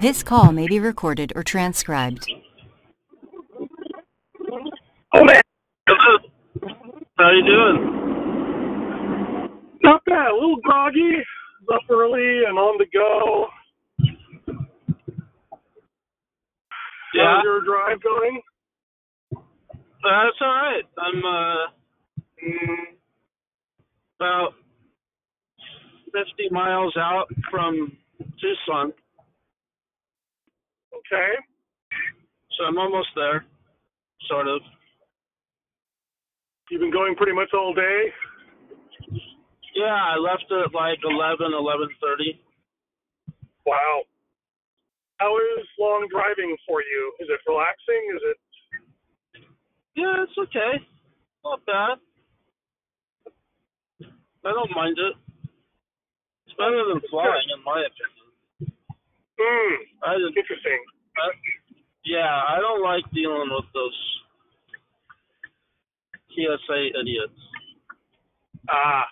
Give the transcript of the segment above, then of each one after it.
This call may be recorded or transcribed. Oh man, Hello. How you doing? not bad. A little groggy. Up early and on the go. Yeah, How's your drive going? that's all right. I'm uh mm, about 50 miles out from Tucson, Okay. so I'm almost there, sort of. You've been going pretty much all day. Yeah, I left at like 11, 11:30. Wow. How is long driving for you? Is it relaxing? Is it? Yeah, it's okay. Not bad. I don't mind it. It's better than flying, in my opinion. Hmm. Interesting. I, yeah, I don't like dealing with those TSA idiots. Ah.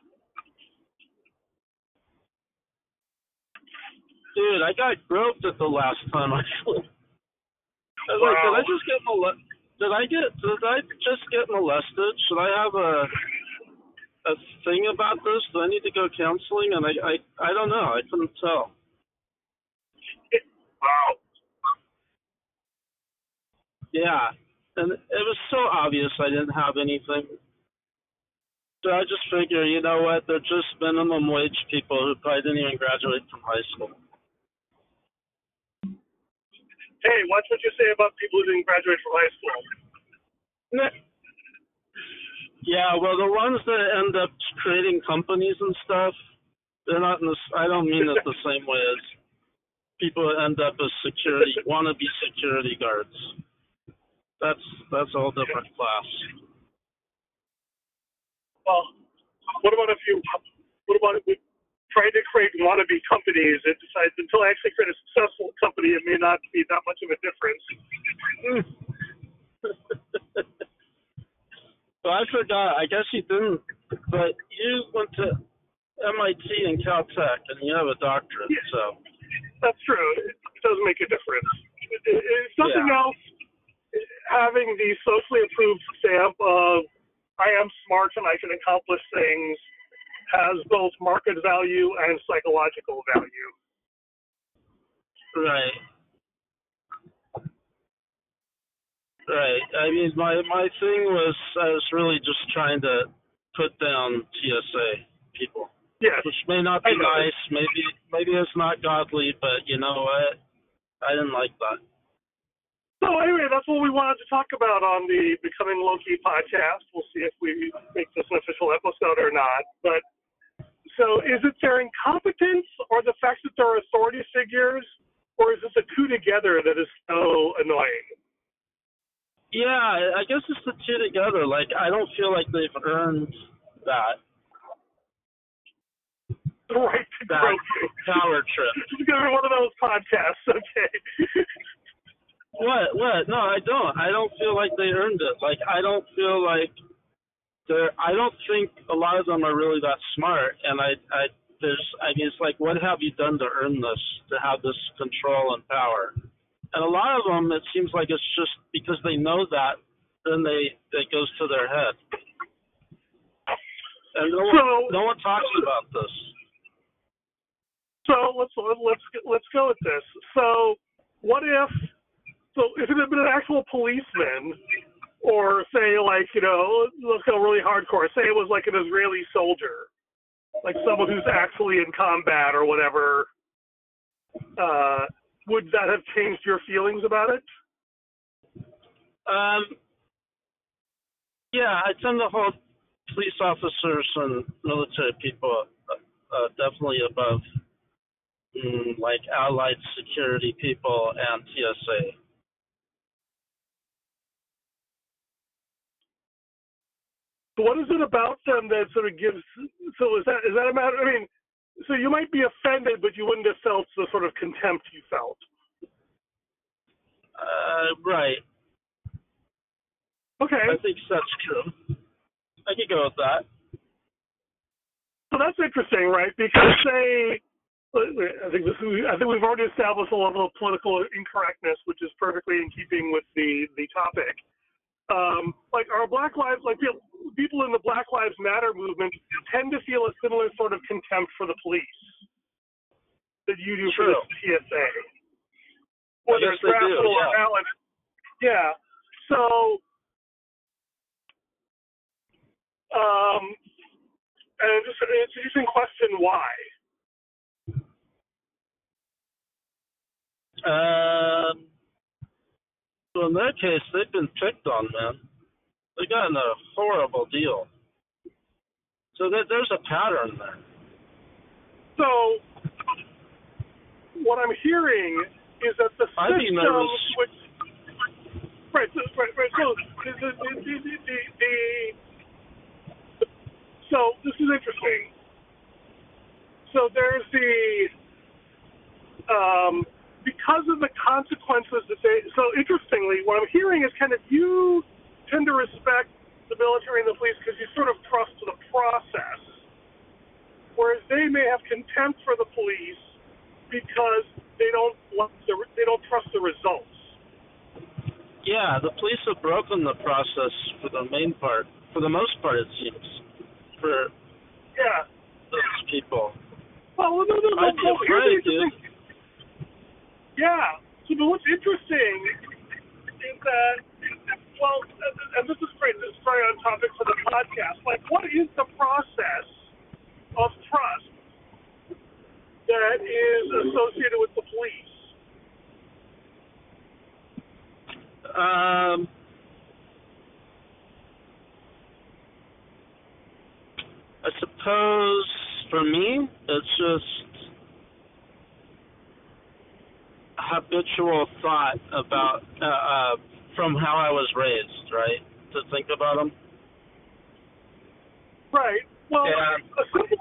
Dude, I got groped at the last time I flew. I was like, did I just get molested? Did I get? Did I just get molested? Should I have a a thing about this? Do I need to go counseling? And I I I don't know. I couldn't tell. Wow. Yeah, and it was so obvious I didn't have anything. So I just figure, you know what? They're just minimum wage people who probably didn't even graduate from high school. Hey, watch what you say about people who didn't graduate from high school. Yeah, well, the ones that end up creating companies and stuff, they're not in this. I don't mean it the same way as people that end up as security, wannabe security guards. That's that's a whole different class. Well, what about if you? What about if we try to create wannabe companies and decide until I actually create a successful company, it may not be that much of a difference. so I forgot. I guess you didn't, but you went to MIT and Caltech, and you have a doctorate. Yeah. So That's true. It does make a difference. If if something Yeah. else, having the socially approved stamp of uh, I am smart and I can accomplish things has both market value and psychological value. right, right. I mean, my my thing was I was really just trying to put down TSA people. Yes. which may not be nice. Maybe maybe it's not godly, but you know what? I didn't like that. So anyway, that's what we wanted to talk about on the Becoming Loki podcast. We'll see if we make this an official episode or not. But so is it their incompetence or the fact that they're authority figures, or is it the two together that is so annoying? Yeah, I guess it's the two together. Like I don't feel like they've earned that The right to that power trip. This is gonna be one of those podcasts, okay? What? What? No, I don't. I don't feel like they earned it. Like I don't feel like they're. I don't think a lot of them are really that smart. And I, I, there's. I mean, it's like, what have you done to earn this? To have this control and power? And a lot of them, it seems like it's just because they know that, then they it goes to their head. And no one, So- no one talks about this. So let's let's let's go with this. So what if so if it had been an actual policeman or say like, you know, let's go really hardcore, say it was like an Israeli soldier. Like someone who's actually in combat or whatever, uh, would that have changed your feelings about it? Um, yeah, I tend to hold police officers and military people uh, uh, definitely above mm, like allied security people and TSA. So what is it about them that sort of gives? So is that is that a matter? I mean, so you might be offended, but you wouldn't have felt the sort of contempt you felt. Uh, right. Okay. I think that's true. I could go with that. So that's interesting, right? Because say I think this is, I think we've already established a level of political incorrectness, which is perfectly in keeping with the the topic. Um, like our Black Lives, like people, people in the Black Lives Matter movement tend to feel a similar sort of contempt for the police that you do for the True. TSA, whether guess it's do, rational or yeah. valid. Yeah. So, um, and just, it's an interesting question why. Um, so in that case, they've been picked on, man. They got in a horrible deal. So there, there's a pattern there. So, what I'm hearing is that the I'd system, which right, right, right. So, the, the, the, the, so this is interesting. So there's the um, because of the consequences that they. So interestingly, what I'm hearing is kind of you tend to respect the military and the police because you sort of trust the process whereas they may have contempt for the police because they don't want the, they don't trust the results. Yeah, the police have broken the process for the main part. For the most part, it seems. For Yeah. those people. Well, no, no, no. I'd be here's afraid, interesting- Yeah. So, but what's interesting is that, well, and- this is great. This is very on topic for the podcast. Like, what is the process of trust that is associated with the police? Um, I suppose for me, it's just habitual thought about uh, uh, from how I was raised, right? To think about them, Right. Well, and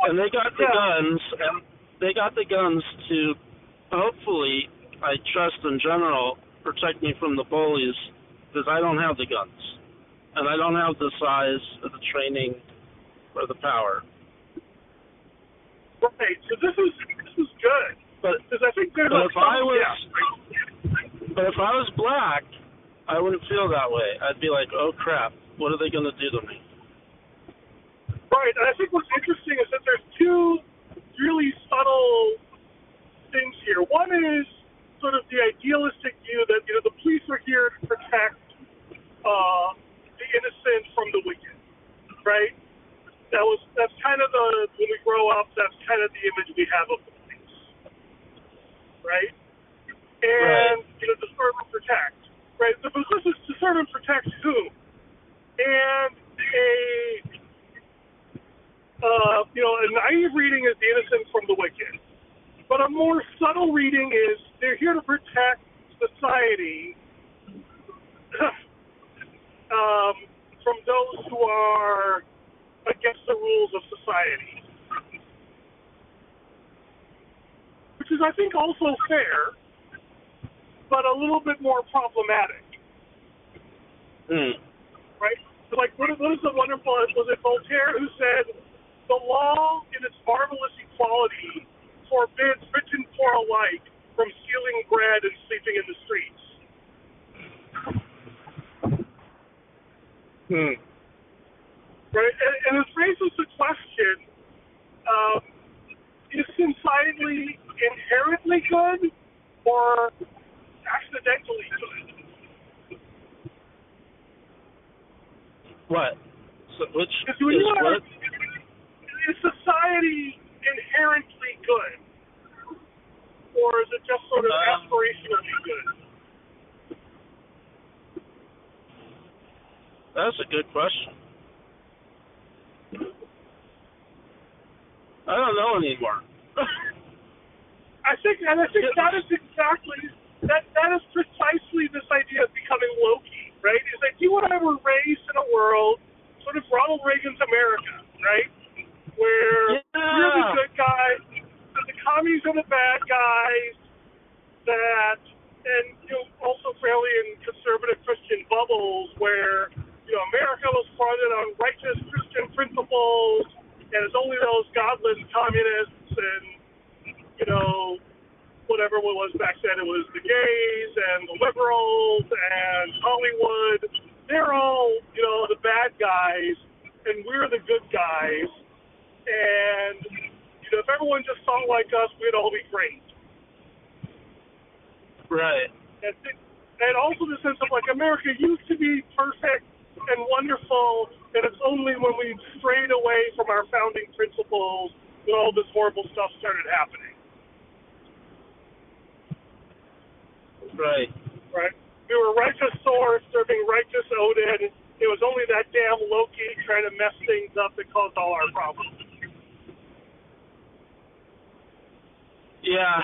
and they got the yeah. guns, and they got the guns to hopefully, I trust in general, protect me from the bullies because I don't have the guns, and I don't have the size, or the training, or the power. Right. So this is this is good But I think there's but if I was, yeah. but if I was black, I wouldn't feel that way. I'd be like, oh crap, what are they gonna do to me? Right, and I think what's interesting is that there's two really subtle things here. One is sort of the idealistic view that you know the police are here to protect uh, the innocent from the wicked, right? That was that's kind of the when we grow up, that's kind of the image we have of the police, right? And you know, to serve and protect, right? But this is to serve and protect who? And a uh, you know, a naive reading is the innocent from the wicked. But a more subtle reading is they're here to protect society um, from those who are against the rules of society. Which is, I think, also fair, but a little bit more problematic Hmm. right? So like, what, what is the wonderful? Was it Voltaire who said, "The law, in its marvelous equality, forbids rich and poor alike from stealing bread and sleeping in the streets." Hmm. Right, and, and it raises the question: um, Is society inherently good or accidentally good? What? So which is what? is society inherently good, or is it just sort of Um, aspirationally good? That's a good question. I don't know anymore. I think, and I think that is exactly that. That is precisely this idea of becoming Loki, right? Is that you and I were raised in a world, sort of Ronald Reagan's America, right? Where we're the good guys, the commies are the bad guys, that, and you know, also fairly in conservative Christian bubbles where you know America was founded on righteous Christian principles, and it's only those godless communists and you know, whatever it was back then, it was the gays and the liberals and Hollywood. They're all, you know, the bad guys, and we're the good guys. And, you know, if everyone just thought like us, we'd all be great. Right. And, and also the sense of like America used to be perfect and wonderful, and it's only when we strayed away from our founding principles that all this horrible stuff started happening. Right. Right? We were righteous Thor serving righteous Odin. It was only that damn Loki trying to mess things up that caused all our problems. Yeah.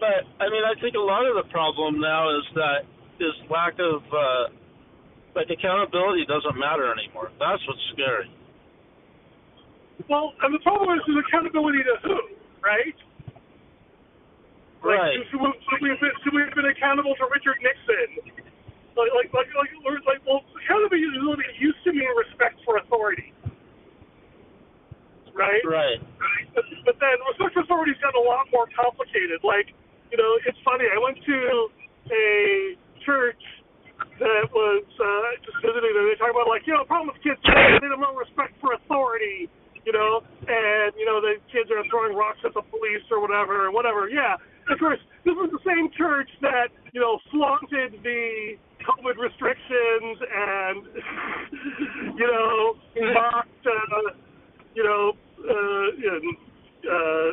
But I mean, I think a lot of the problem now is that is lack of uh, like accountability doesn't matter anymore. That's what's scary. Well, and the problem is, is accountability to who, right? Like, Right. Should, we, should, we have been, should we have been accountable to Richard Nixon? Like, like, like, like, like well, accountability used to mean respect for authority, right? Right. But, but then respect for authority's gotten a lot more complicated. Like, you know, it's funny. I went to a church that was uh, just visiting, and they talk about like, you know, the problem with kids today is they don't know respect for authority. You know, and you know the kids are throwing rocks at the police or whatever, whatever. Yeah, of course, this was the same church that you know flaunted the COVID restrictions and you know mocked, uh, you know, uh, and, uh,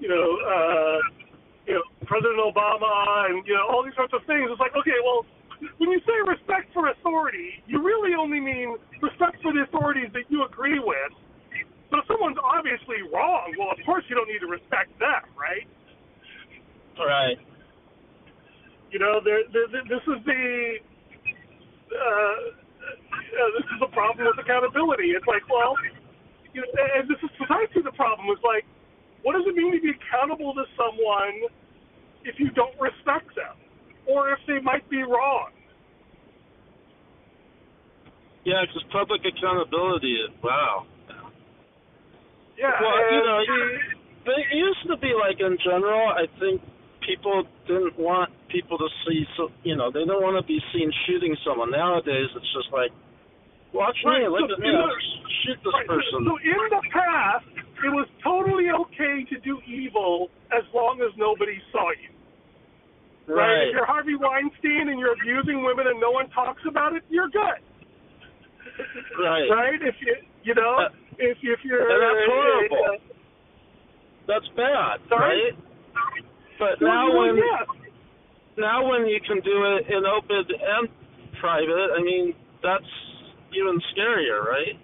you know, uh, you know, President Obama and you know all these sorts of things. It's like, okay, well, when you say respect for authority, you really only mean respect for the authorities that you agree with. But if someone's obviously wrong, well, of course you don't need to respect them, right? Right. You know, there, there, there this is the uh, uh, this is the problem with accountability. It's like, well, you know, and this is precisely the problem. It's like, what does it mean to be accountable to someone if you don't respect them, or if they might be wrong? Yeah, because public accountability is wow. Yeah. Well, you and know, the- But it used to be like in general, I think people didn't want people to see, so you know, they don't want to be seen shooting someone. Nowadays, it's just like, watch me, Right, look so me, the- gonna shoot this Right, person. So in the past, it was totally okay to do evil as long as nobody saw you. Right? Right. If you're Harvey Weinstein and you're abusing women and no one talks about it, you're good. Right. Right? If you you know Uh, if if you're and that's horrible. uh, That's bad, Sorry? right? But well, now when yeah. Now when you can do it in open and private, I mean, that's even scarier, right?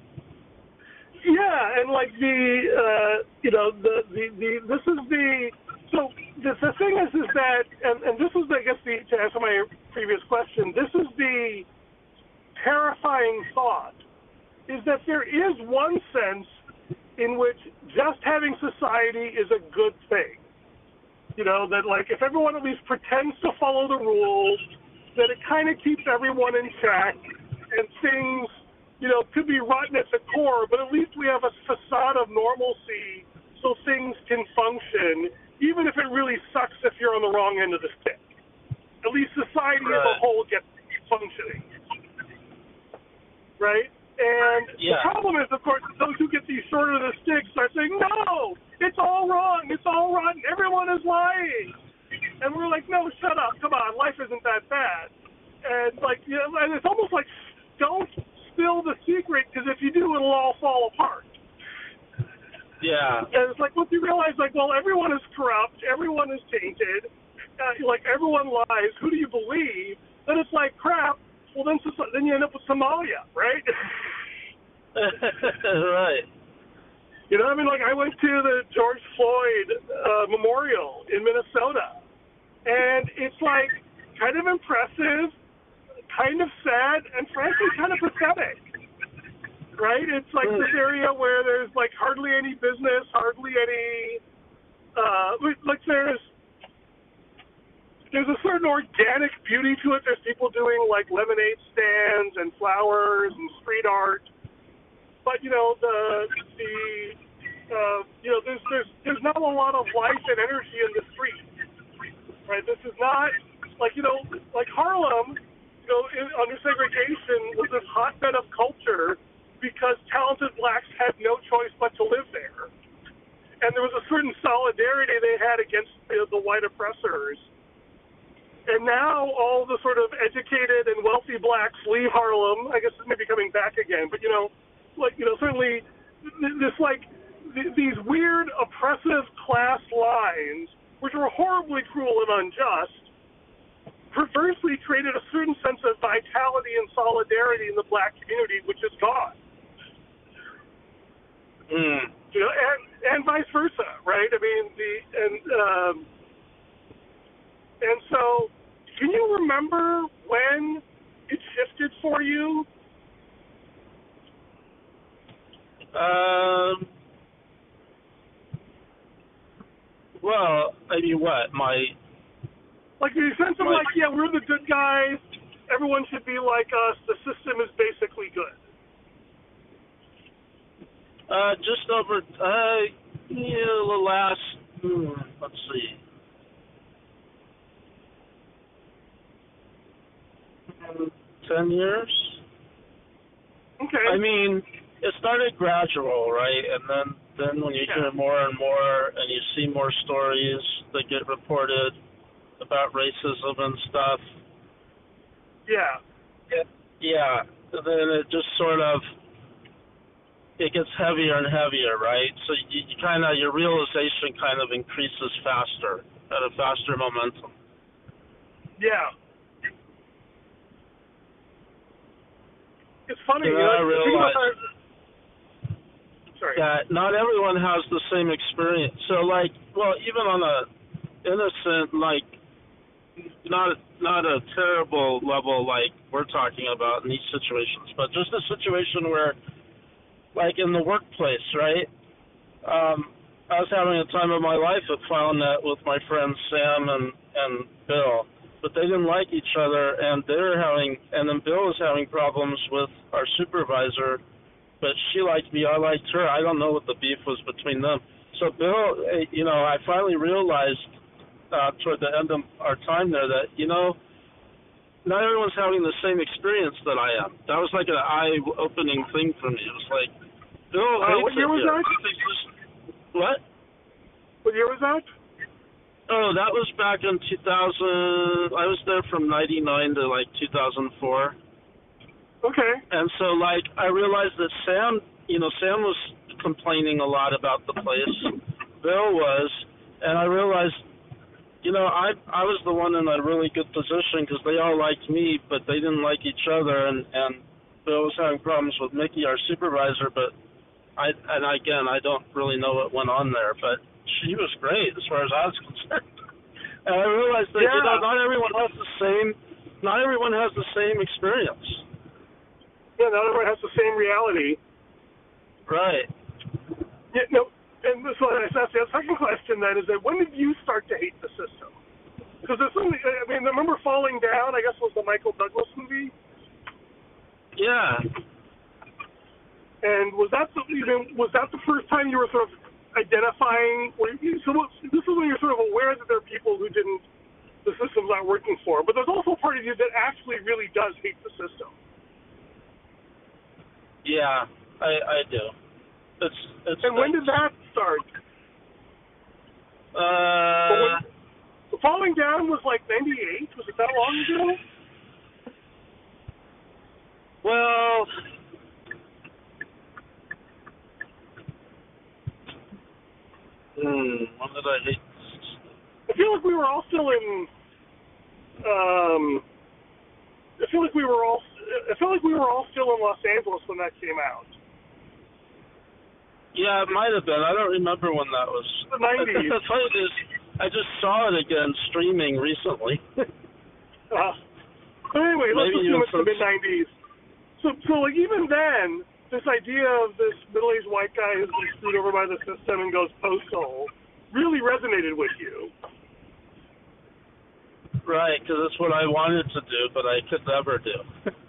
Yeah, and like the uh you know the the, the this is the so the, the thing is is that and and this is I guess the to answer my previous question this is the terrifying thought is that there is one sense in which just having society is a good thing. You know that like if everyone at least pretends to follow the rules, that it kind of keeps everyone in check and things you know, could be rotten at the core, but at least we have a facade of normalcy so things can function, even if it really sucks if you're on the wrong end of the stick. At least society as a whole gets functioning. Right? And Yeah. the problem is, of course, those who get the short of the stick start saying, no, it's all wrong, it's all rotten, everyone is lying. And we're like, no, shut up, come on, life isn't that bad. And like, you know, and it's almost like, don't spill the secret because if you do, it'll all fall apart. Yeah. And it's like once you realize, like, well, everyone is corrupt, everyone is tainted, uh, like everyone lies. Who do you believe? Then it's like crap. Well, then then you end up with Somalia, right? right. you know, I mean, like I went to the George Floyd uh, memorial in Minnesota, and it's like kind of impressive, kind of sad, and frankly kind of pathetic. Right? It's like this area where there's like hardly any business, hardly any uh like there's there's a certain organic beauty to it. There's people doing like lemonade stands and flowers and street art. But you know, the the uh, you know, there's there's there's not a lot of life and energy in the street, right? This is not like you know, like Harlem, you know, in, under segregation was this hotbed of culture because talented blacks had no choice but to live there, and there was a certain solidarity they had against you the white oppressors. And now all the sort of educated and wealthy blacks leave Harlem. I guess it's maybe coming back again, but you know, like you know, certainly this like th- these weird oppressive class lines, which were horribly cruel and unjust, perversely created a certain sense of vitality and solidarity in the black community, which is gone. Mm. You know, and and vice versa, right? I mean, the and um, and so, can you remember when it shifted for you? Um. Well, I mean, what my Like the sense of Like- like, yeah, we're the good guys. Everyone should be like us. The system is basically good. uh just over uh yeah the last hmm, let's see ten years. Okay. I mean, it started gradual, right? And then then when you Yeah. hear more and more and you see more stories that get reported about racism and stuff, yeah. yeah, then it just sort of it gets heavier and heavier, right? So you, you kind of your realization kind of increases faster at a faster momentum. Yeah. It's funny. Yeah, you know, I realize- Sorry. that not everyone has the same experience. So like, well, even on a innocent like not not a terrible level like we're talking about in these situations, but just a situation where like in the workplace, right? Um I was having a time of my life at FileNet with my friends Sam and and Bill, but they didn't like each other, and they're having, and then Bill was having problems with our supervisor but she liked me, I liked her. I don't know what the beef was between them. So Bill, eh, you know, I finally realized uh, toward the end of our time there that you know, not everyone's having the same experience that I am. That was like an eye-opening thing for me. It was like, Bill Uh, what year was here. that? He thinks this- What? What year was that? Oh, that was back in 2000. I was there from '99 to like 2004. Okay. And so, like, I realized that Sam, you know, Sam was complaining a lot about the place. Bill was, and I realized, you know, I I was the one in a really good position because they all liked me, but they didn't like each other, and and Bill was having problems with Mickey, our supervisor, but I and again, I don't really know what went on there, but she was great as far as I was concerned. And I realized that you know, not everyone has the same, not everyone has the same experience. Yeah, not everyone has the same reality. Right. Yeah, no, and so that's the second question then is that when did you start to hate the system? Because there's something, I mean, I remember Falling Down, I guess was the Michael Douglas movie? Yeah. And was that the, even, was that the first time you were sort of identifying, or you, so what, this is when you're sort of aware that there are people who didn't, the system's not working for, but there's also a part of you that actually really does hate the system. Yeah, I I do. It's it's. And when did that start? Uh, Falling Down was like 98, was it that long ago? well. Hmm. When did I hate? I feel like we were all still in. Um, I feel like we were all. I feel like we were all still in Los Angeles when that came out. Yeah, it might have been. I don't remember when that was. The 90s. the funny is, I just saw it again streaming recently. Uh, but anyway, let's Maybe assume it's the mid '90s. So, so like even then, this idea of this middle-aged white guy who's been screwed over by the system and goes postal really resonated with you. Right, because it's what I wanted to do, but I could never do.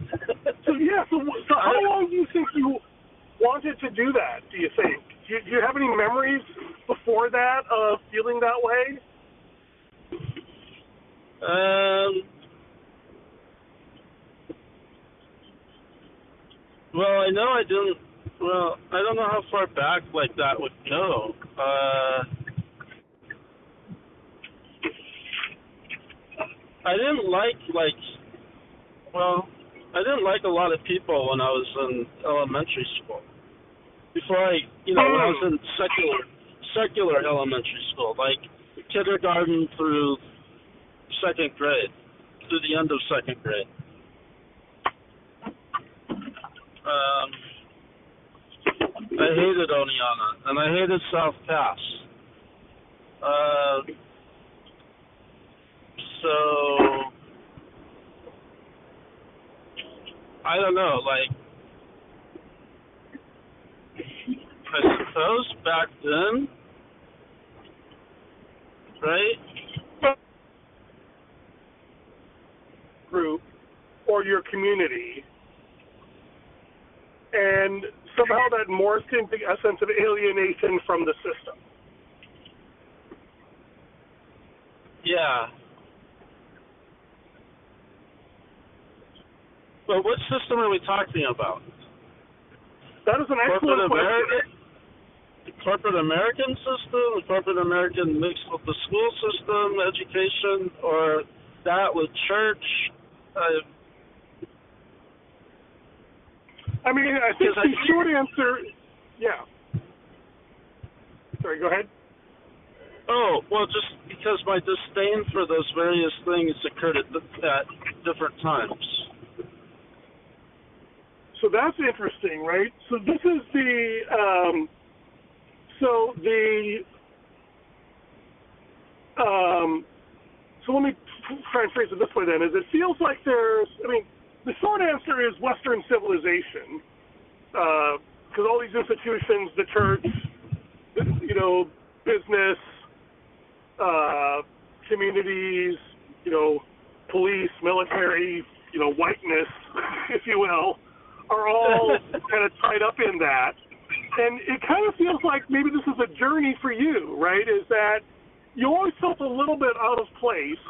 So yeah, so, so how long do you think you wanted to do that? Do you think? Do you, do you have any memories before that of feeling that way? Um. Well, I know I didn't. Well, I don't know how far back like that would go. Uh. I didn't like like. Well, I didn't like a lot of people when I was in elementary school. Before I, you know, when I was in secular secular elementary school, like kindergarten through second grade, through the end of second grade. Um, I hated Oneonta and I hated South Pass. Uh, so I don't know, like I suppose back then, right? group or your community, and somehow that morphed into a sense of alienation from the system. Yeah. But what system are we talking about? That is an Corporate excellent American, question. the corporate American system, the corporate American mixed with the school system, education, or that with church. Uh, I mean, I think Because I the short answer, yeah. Sorry, go ahead. oh, well, just because my disdain for those various things occurred at, at different times. So that's interesting, right? So this is the um, so the um, so let me try and phrase it this way then: is it feels like there's, I mean, the short answer is Western civilization, because all these institutions, the church, you know, business, uh, communities, you know, police, military, you know, whiteness, if you will, are all kind of tied up in that. And it kind of feels like maybe this is a journey for you, right? Is that you always felt a little bit out of place.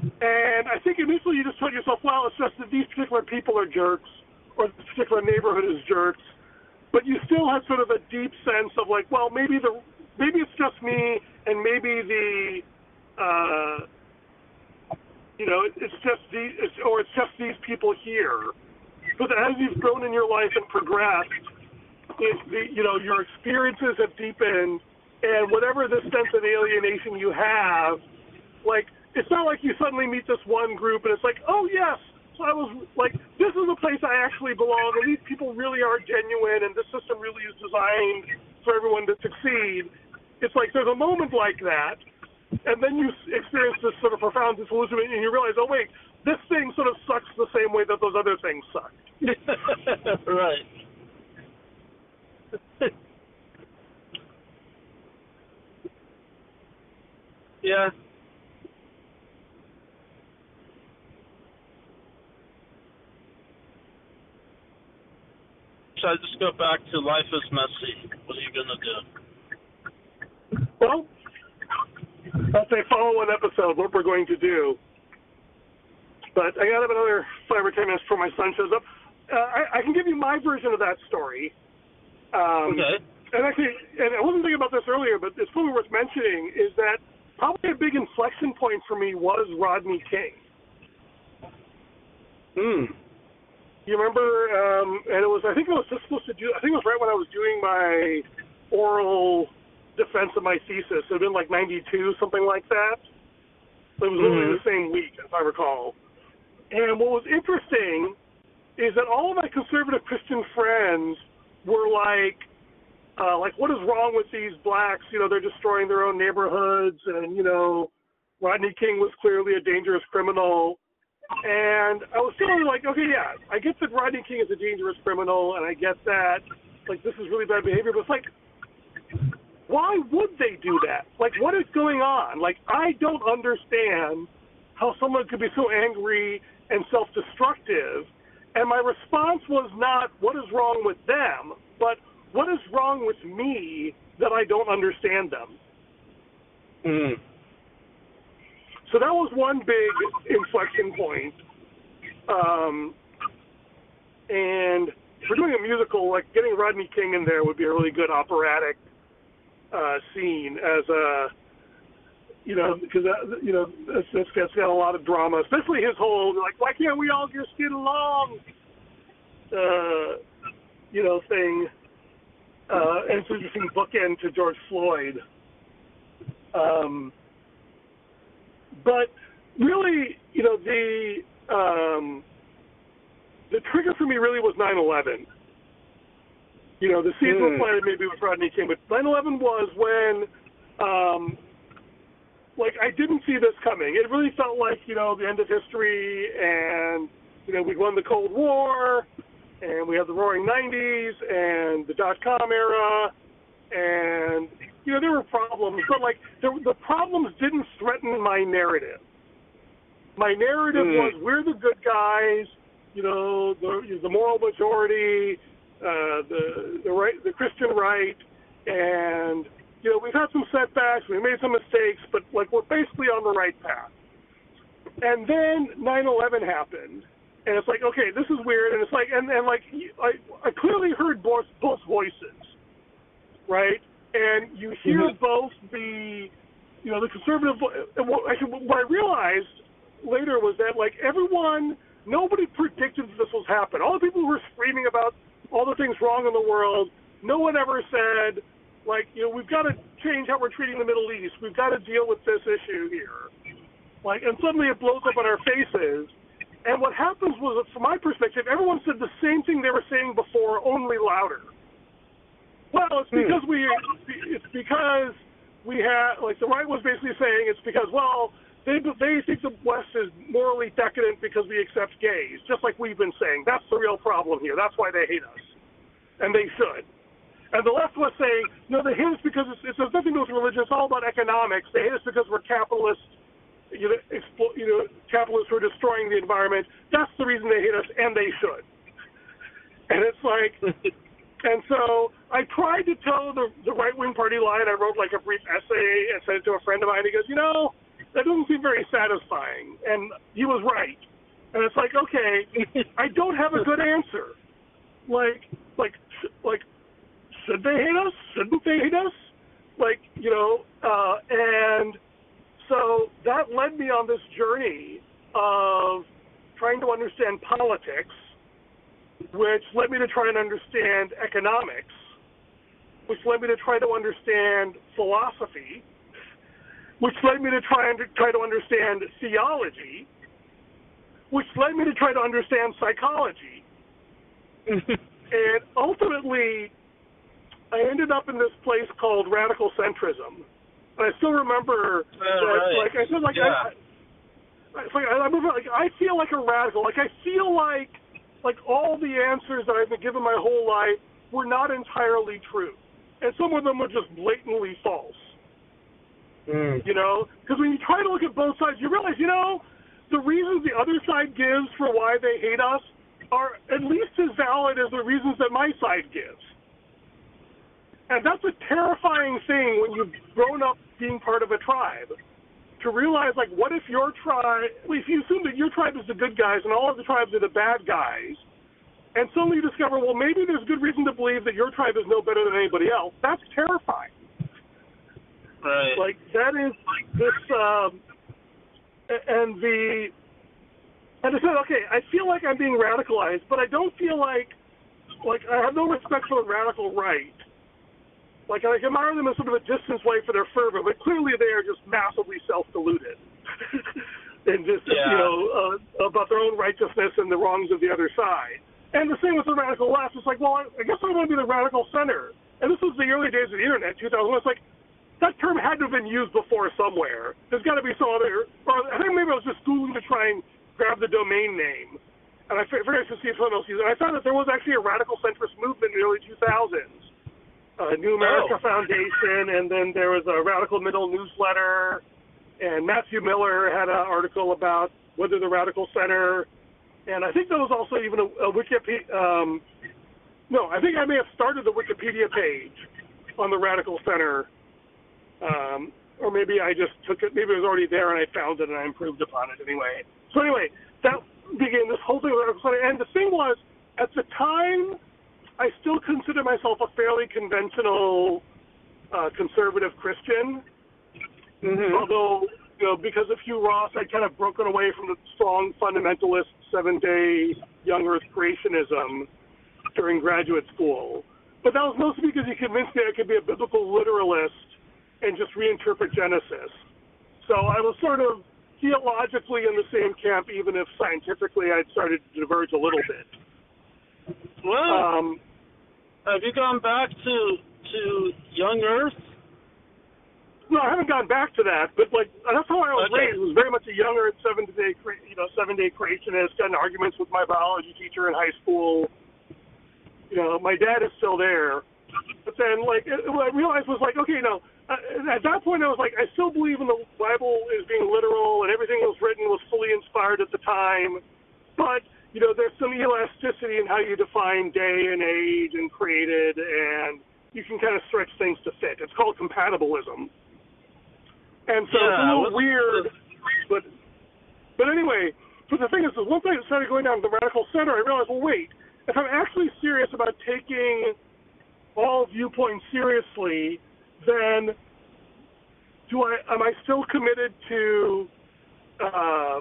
And I think initially you just told yourself, well, it's just that these particular people are jerks or this particular neighborhood is jerks. But you still had sort of a deep sense of like, well, maybe the maybe it's just me and maybe the uh you know, it's just the it's, or it's just these people here. But as you've grown in your life and progressed, it, the, you know, your experiences have deepened, and whatever this sense of alienation you have, like, it's not like you suddenly meet this one group and it's like, oh yes, so I was like, this is a place I actually belong, and these people really are genuine, and this system really is designed for everyone to succeed. It's like there's a moment like that, and then you experience this sort of profound disillusionment, and you realize, oh wait, this thing sort of sucks the same way that those other things suck. right. yeah. Should I just go back to life is messy? What are you gonna do? Well, that's a follow-on episode. What we're going to do. But I got another five or ten minutes before my son shows up. Uh, I, I can give you my version of that story. Um, Okay. And actually, and I wasn't thinking about this earlier, but it's probably worth mentioning is that probably a big inflection point for me was Rodney King. Hmm. You remember? Um, and it was I think I was just supposed to do. I think it was right when I was doing my oral defense of my thesis. It had been like '92, something like that. It was literally Mhm. the same week, if I recall. And what was interesting is that all of my conservative Christian friends were like, uh, like, what is wrong with these blacks? You know, they're destroying their own neighborhoods, and you know, Rodney King was clearly a dangerous criminal. And I was feeling like, okay, yeah, I get that Rodney King is a dangerous criminal, and I get that, like, this is really bad behavior. But it's like, why would they do that? Like, what is going on? Like, I don't understand how someone could be so angry and self-destructive. And my response was not, what is wrong with them, but what is wrong with me that I don't understand them? Mm. So that was one big inflection point. Um, and if we're doing a musical, like getting Rodney King in there would be a really good operatic uh, scene as a, you know, because that, you know that's, that's, that's got a lot of drama, especially his whole like, why can't we all just get along, uh, you know, thing. Uh, and it's an interesting bookend to George Floyd. Um, but really, you know, the um, the trigger for me really was 9/11. You know, the seeds were Mm. planted maybe with Rodney King, but 9/11 was when, um, like, I didn't see this coming. It really felt like you know the end of history, and you know we won the Cold War, and we had the Roaring '90s and the dot com era, and you know there were problems, but like the the problems didn't threaten my narrative. My narrative Hmm. was we're the good guys, you know, the the moral majority, uh, the the right, the Christian right, and you know we've had some setbacks, we made some mistakes, but like we're basically on the right path. And then 9/11 happened, and it's like, okay, this is weird, and it's like, and and like I I clearly heard both both voices, right? And you hear Mhm. both the, you know, the conservative. and What, actually, what I realized later was that like everyone, nobody predicted that this was happen. All the people who were screaming about all the things wrong in the world, no one ever said, like, you know, we've got to change how we're treating the Middle East. We've got to deal with this issue here. Like, and suddenly it blows up in our faces. And what happens was, from my perspective, everyone said the same thing they were saying before, only louder. Well, it's Hmm. because we, it's because we have, like, the right was basically saying it's because, well, they they think the West is morally decadent because we accept gays, just like we've been saying. That's the real problem here. That's why they hate us, and they should. And the left was saying, no, they hate us because it's, it has nothing to do with religion. It's all about economics. They hate us because we're capitalists, you know, explo- you know, capitalists who are destroying the environment. That's the reason they hate us, and they should. And it's like, and so I tried to tell the the right wing party line. I wrote like a brief essay and sent it to a friend of mine. He goes, you know, that doesn't seem very satisfying, and he was right. And it's like, okay, I don't have a good answer. Like, like, like, should they hate us? Shouldn't they hate us? Like, you know, uh, and so that led me on this journey of trying to understand politics, which led me to try and understand economics, which led me to try to understand philosophy, which led me to try and try to understand theology, which led me to try to understand psychology. and ultimately, I ended up in this place called radical centrism. And I still remember that, right. like I said, like Yeah. I, I, it's like I remember, like I feel like a radical. Like I feel like, like all the answers that I've been given my whole life were not entirely true, and some of them were just blatantly false Mm. you know because when you try to look at both sides you realize you know the reasons the other side gives for why they hate us are at least as valid as the reasons that my side gives and that's a terrifying thing when you've grown up being part of a tribe to realize like what if your tribe if you assume that your tribe is the good guys and all of the tribes are the bad guys and suddenly you discover well maybe there's good reason to believe that your tribe is no better than anybody else that's terrifying Right. like that is this um and the and I said, okay, I feel like I'm being radicalized, but I don't feel like like I have no respect for the radical right. Like I admire them in sort of a distant way for their fervor, but clearly they are just massively self-deluded and just you know uh, about their own righteousness and the wrongs of the other side. And the same with the radical left. It's like, well, I, I guess I want to be the radical center. And this was the early days of the internet, 2001. It's like that term had to have been used before somewhere. There's got to be some other. Or I think maybe I was just googling to try and grab the domain name, and I figured I should see if someone else used it. And I found that there was actually a radical centrist movement in the early 2000s. Uh, New America Oh. Foundation, and then there was a Radical Middle newsletter, and Matthew Miller had an article about whether the Radical Center, and I think there was also even a, a Wikipedia, um, no, I think I may have started the Wikipedia page on the Radical Center, um, or maybe I just took it. Maybe it was already there and I found it and I improved upon it anyway. So anyway, that began this whole thing with Radical Center. And the thing was, at the time, I still consider myself a fairly conventional uh, conservative Christian. Mm-hmm. Although, you know, because of Hugh Ross, I'd kind of broken away from the strong fundamentalist seven day young earth creationism during graduate school. But that was mostly because he convinced me I could be a biblical literalist and just reinterpret Genesis. So I was sort of theologically in the same camp, even if scientifically I'd started to diverge a little bit. Well, Um, have you gone back to to Young Earth? No, I haven't gone back to that, but like that's how I was Okay. raised. Was very much a younger seven day, cre- you know, seven day creationist. Got in arguments with my biology teacher in high school. You know, my dad is still there, but then like it, what I realized was like, okay, no. Uh, at that point, I was like, I still believe in the Bible is being literal and everything that was written was fully inspired at the time, but you know, there's some elasticity in how you define day and age and created, and you can kind of stretch things to fit. It's called compatibilism. And so it's a little what's weird, but but anyway. But the thing is, is once I started going down to the radical center, I realized, well, wait, if I'm actually serious about taking all viewpoints seriously, then do I am I still committed to, uh,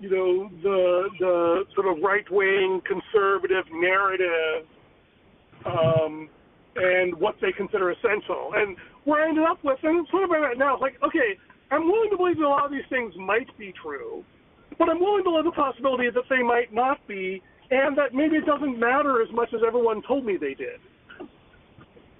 you know, the the sort of right wing conservative narrative, um, and what they consider essential. And where I ended up with, and sort of where I'm at now, like, okay, I'm willing to believe that a lot of these things might be true, but I'm willing to live the possibility that they might not be, and that maybe it doesn't matter as much as everyone told me they did.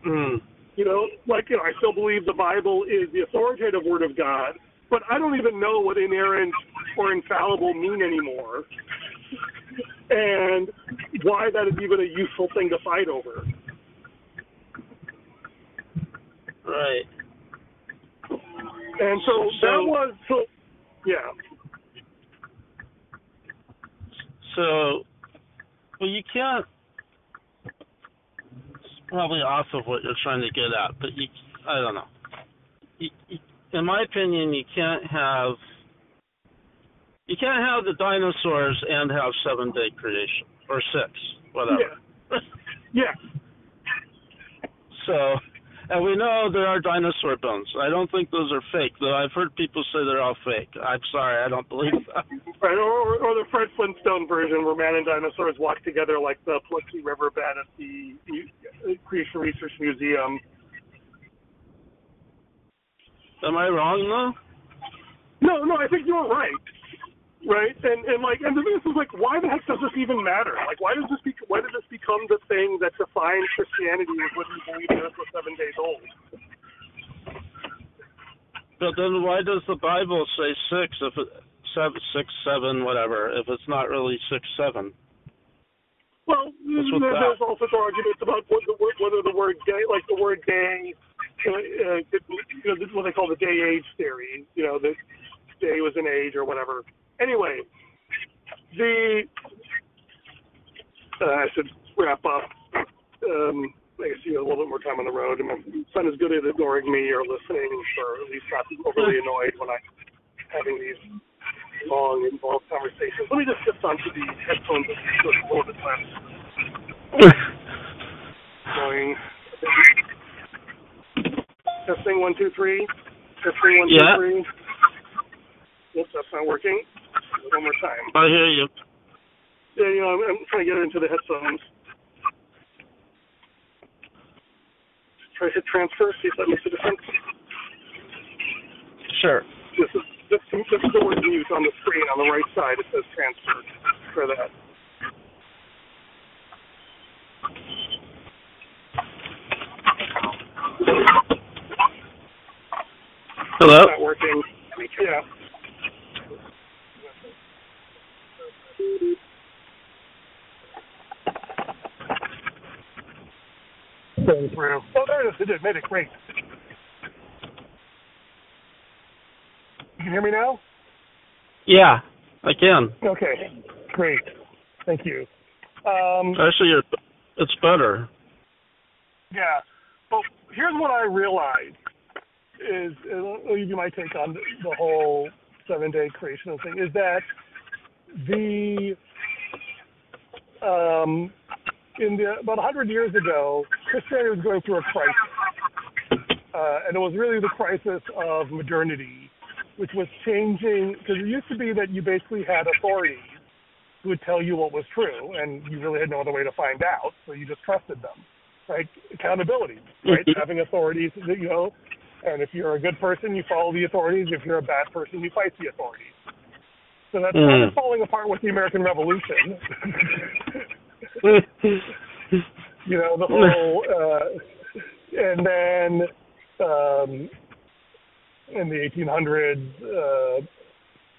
Mm. You know, like you know, I still believe the Bible is the authoritative word of God, but I don't even know what inerrant or infallible mean anymore, and why that is even a useful thing to fight over. Right. And so, So- that was so. Yeah. So, well, you can't. It's probably off of what you're trying to get at, but you, I don't know. You, you, in my opinion, you can't have. You can't have the dinosaurs and have seven day creation or six, whatever. Yeah. So, and we know there are dinosaur bones. I don't think those are fake, though. I've heard people say they're all fake. I'm sorry, I don't believe that. Right, or, or the Fred Flintstone version where man and dinosaurs walk together like the Paluxy riverbed at the, the Creation Research Museum. Am I wrong though? No, no, I think you're right. Right, and and like, and the thing is, like, why the heck does this even matter? Like, why does this be? Why does this become the thing that defines Christianity? Was whether you believe in was seven days old? But then why does the Bible say six if it seven six seven whatever if it's not really six seven? Well, What's with there- that? there's all sorts of arguments about what whether the word day, like the word day, you know, this is what they call the day age theory. You know, the day was an age or whatever. Anyway, the uh, I should wrap up. Um, I guess you have a little bit more time on the road. And my son is good at ignoring me or listening, or at least not overly annoyed when I'm having these long, involved conversations. Let me just shift onto the headphones a little bit less annoying. Testing one two three. Testing one two Yeah. three. Oops, that's not working. One more time. I hear you. Yeah, you know, I'm, I'm trying to get it into the headphones. Try to hit transfer, see if that makes a difference. Sure. This is this, this is the word mute on the screen on the right side. It says transfer. Try that. Hello. It's not working. Yeah. Going through. Oh, there it is. It did. Made it. Great. Can you can hear me now? Yeah, I can. Okay. Great. Thank you. Um, Actually, it's better. Yeah, but here's what I realized is, I'll give you my take on the, whole seven day creation thing, is that the um, in the about a 100 years ago, Christianity was going through a crisis, uh, and it was really the crisis of modernity, which was changing because it used to be that you basically had authorities who would tell you what was true, and you really had no other way to find out, so you just trusted them. Right? Accountability, right? Having authorities, that you know, and if you're a good person, you follow the authorities. If you're a bad person, you fight the authorities. So that's kind of Mm. falling apart with the American Revolution. you know, the whole, uh, and then um, in the 1800s, uh,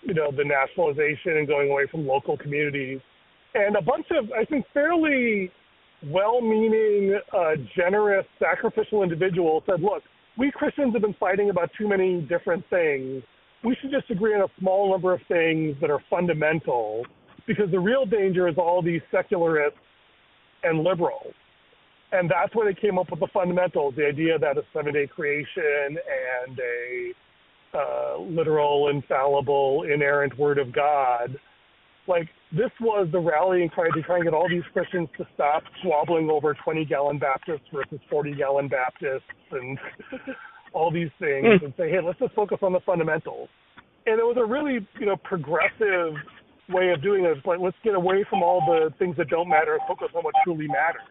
you know, the nationalization and going away from local communities, and a bunch of, I think, fairly well-meaning, uh, generous, sacrificial individuals said, "Look, we Christians have been fighting about too many different things. We should just agree on a small number of things that are fundamental, because the real danger is all these secularists and liberals." And that's when they came up with the fundamentals, the idea that a seven-day creation and a uh, literal, infallible, inerrant Word of God. Like this was the rallying cry to try and get all these Christians to stop squabbling over 20-gallon Baptists versus 40-gallon Baptists and all these things, hmm. and say, hey, let's just focus on the fundamentals. And it was a really, you know, progressive way of doing it. It's like let's get away from all the things that don't matter and focus on what truly matters.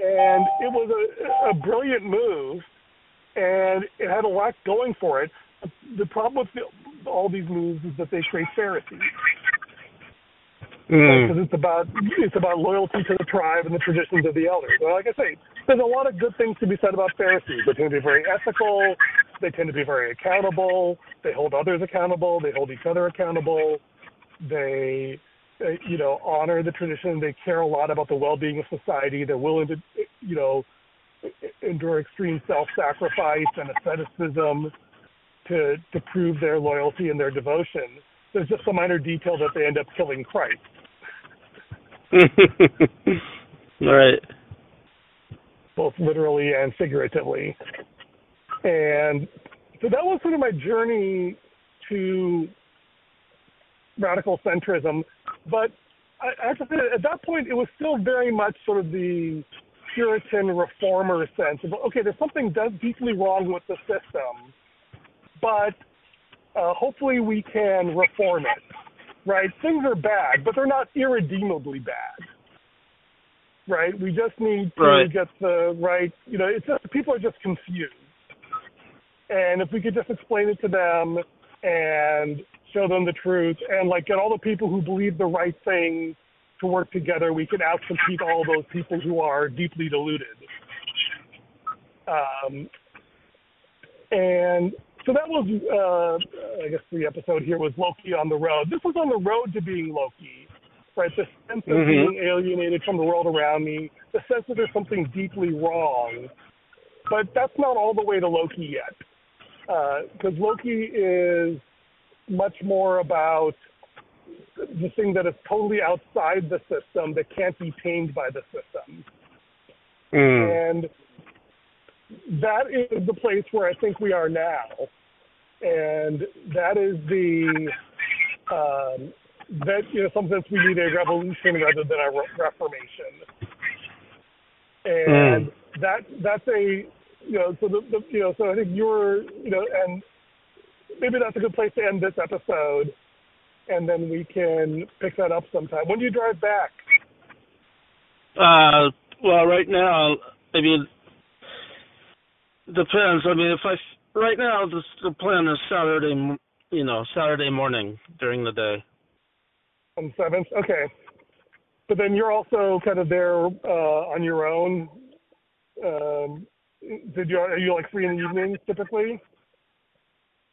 And it was a, a brilliant move, and it had a lot going for it. The problem with the, all these moves is that they create Pharisees Mm. because it's about it's about loyalty to the tribe and the traditions of the elders. Well, like I say, there's a lot of good things to be said about Pharisees. They tend to be very ethical. They tend to be very accountable. They hold others accountable. They hold each other accountable. They, uh, you know, honor the tradition. They care a lot about the well-being of society. They're willing to, you know, endure extreme self-sacrifice and asceticism to to prove their loyalty and their devotion. There's just a minor detail that they end up killing Christ. right. both literally and figuratively. And so that was sort of my journey to radical centrism. But I, have to say, at that point, it was still very much sort of the Puritan reformer sense of, okay, there's something deeply wrong with the system, but uh, hopefully we can reform it. Right? Things are bad, but they're not irredeemably bad right? We just need to Right. get the right, you know, it's just people are just confused. And if we could just explain it to them and show them the truth and like get all the people who believe the right thing to work together, we can outcompete all those people who are deeply deluded. Um, and so that was, uh, I guess the episode here was Loki on the road. This was on the road to being Loki, right? The sense of Mhm. being alienated from the world around me, the sense that there's something deeply wrong. But that's not all the way to Loki yet, because Loki is much more about the thing that is totally outside the system that can't be tamed by the system. Mm. And that is the place where I think we are now. And that is the, um, that, you know, some sense we need a revolution rather than a re- reformation. And that, that's a, you know, so the, the, you know, so I think you're, you know, and maybe that's a good place to end this episode. And then we can pick that up sometime. When do you drive back? Uh, well, right now, I mean, depends. I mean, if I right now the the plan is Saturday, you know, Saturday morning during the day. On the seventh, okay. But then you're also kind of there uh, on your own. Um, did you are you like free in the evenings typically?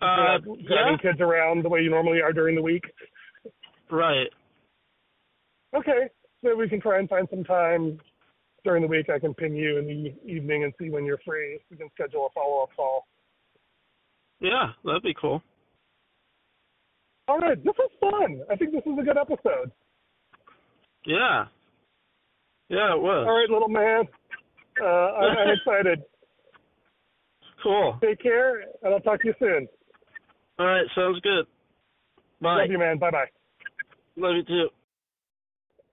Uh, Driving yeah, kids around the way you normally are during the week. right. Okay, so we can try and find some time during the week. I can ping you in the evening and see when you're free. We can schedule a follow up call. Yeah, that'd be cool. All right, this was fun. I think this was a good episode. Yeah. Yeah, it was. All right, little man. Uh, I, I'm excited. Cool. Take care, and I'll talk to you soon. All right, sounds good. Bye. Love you, man. Bye bye. Love you too.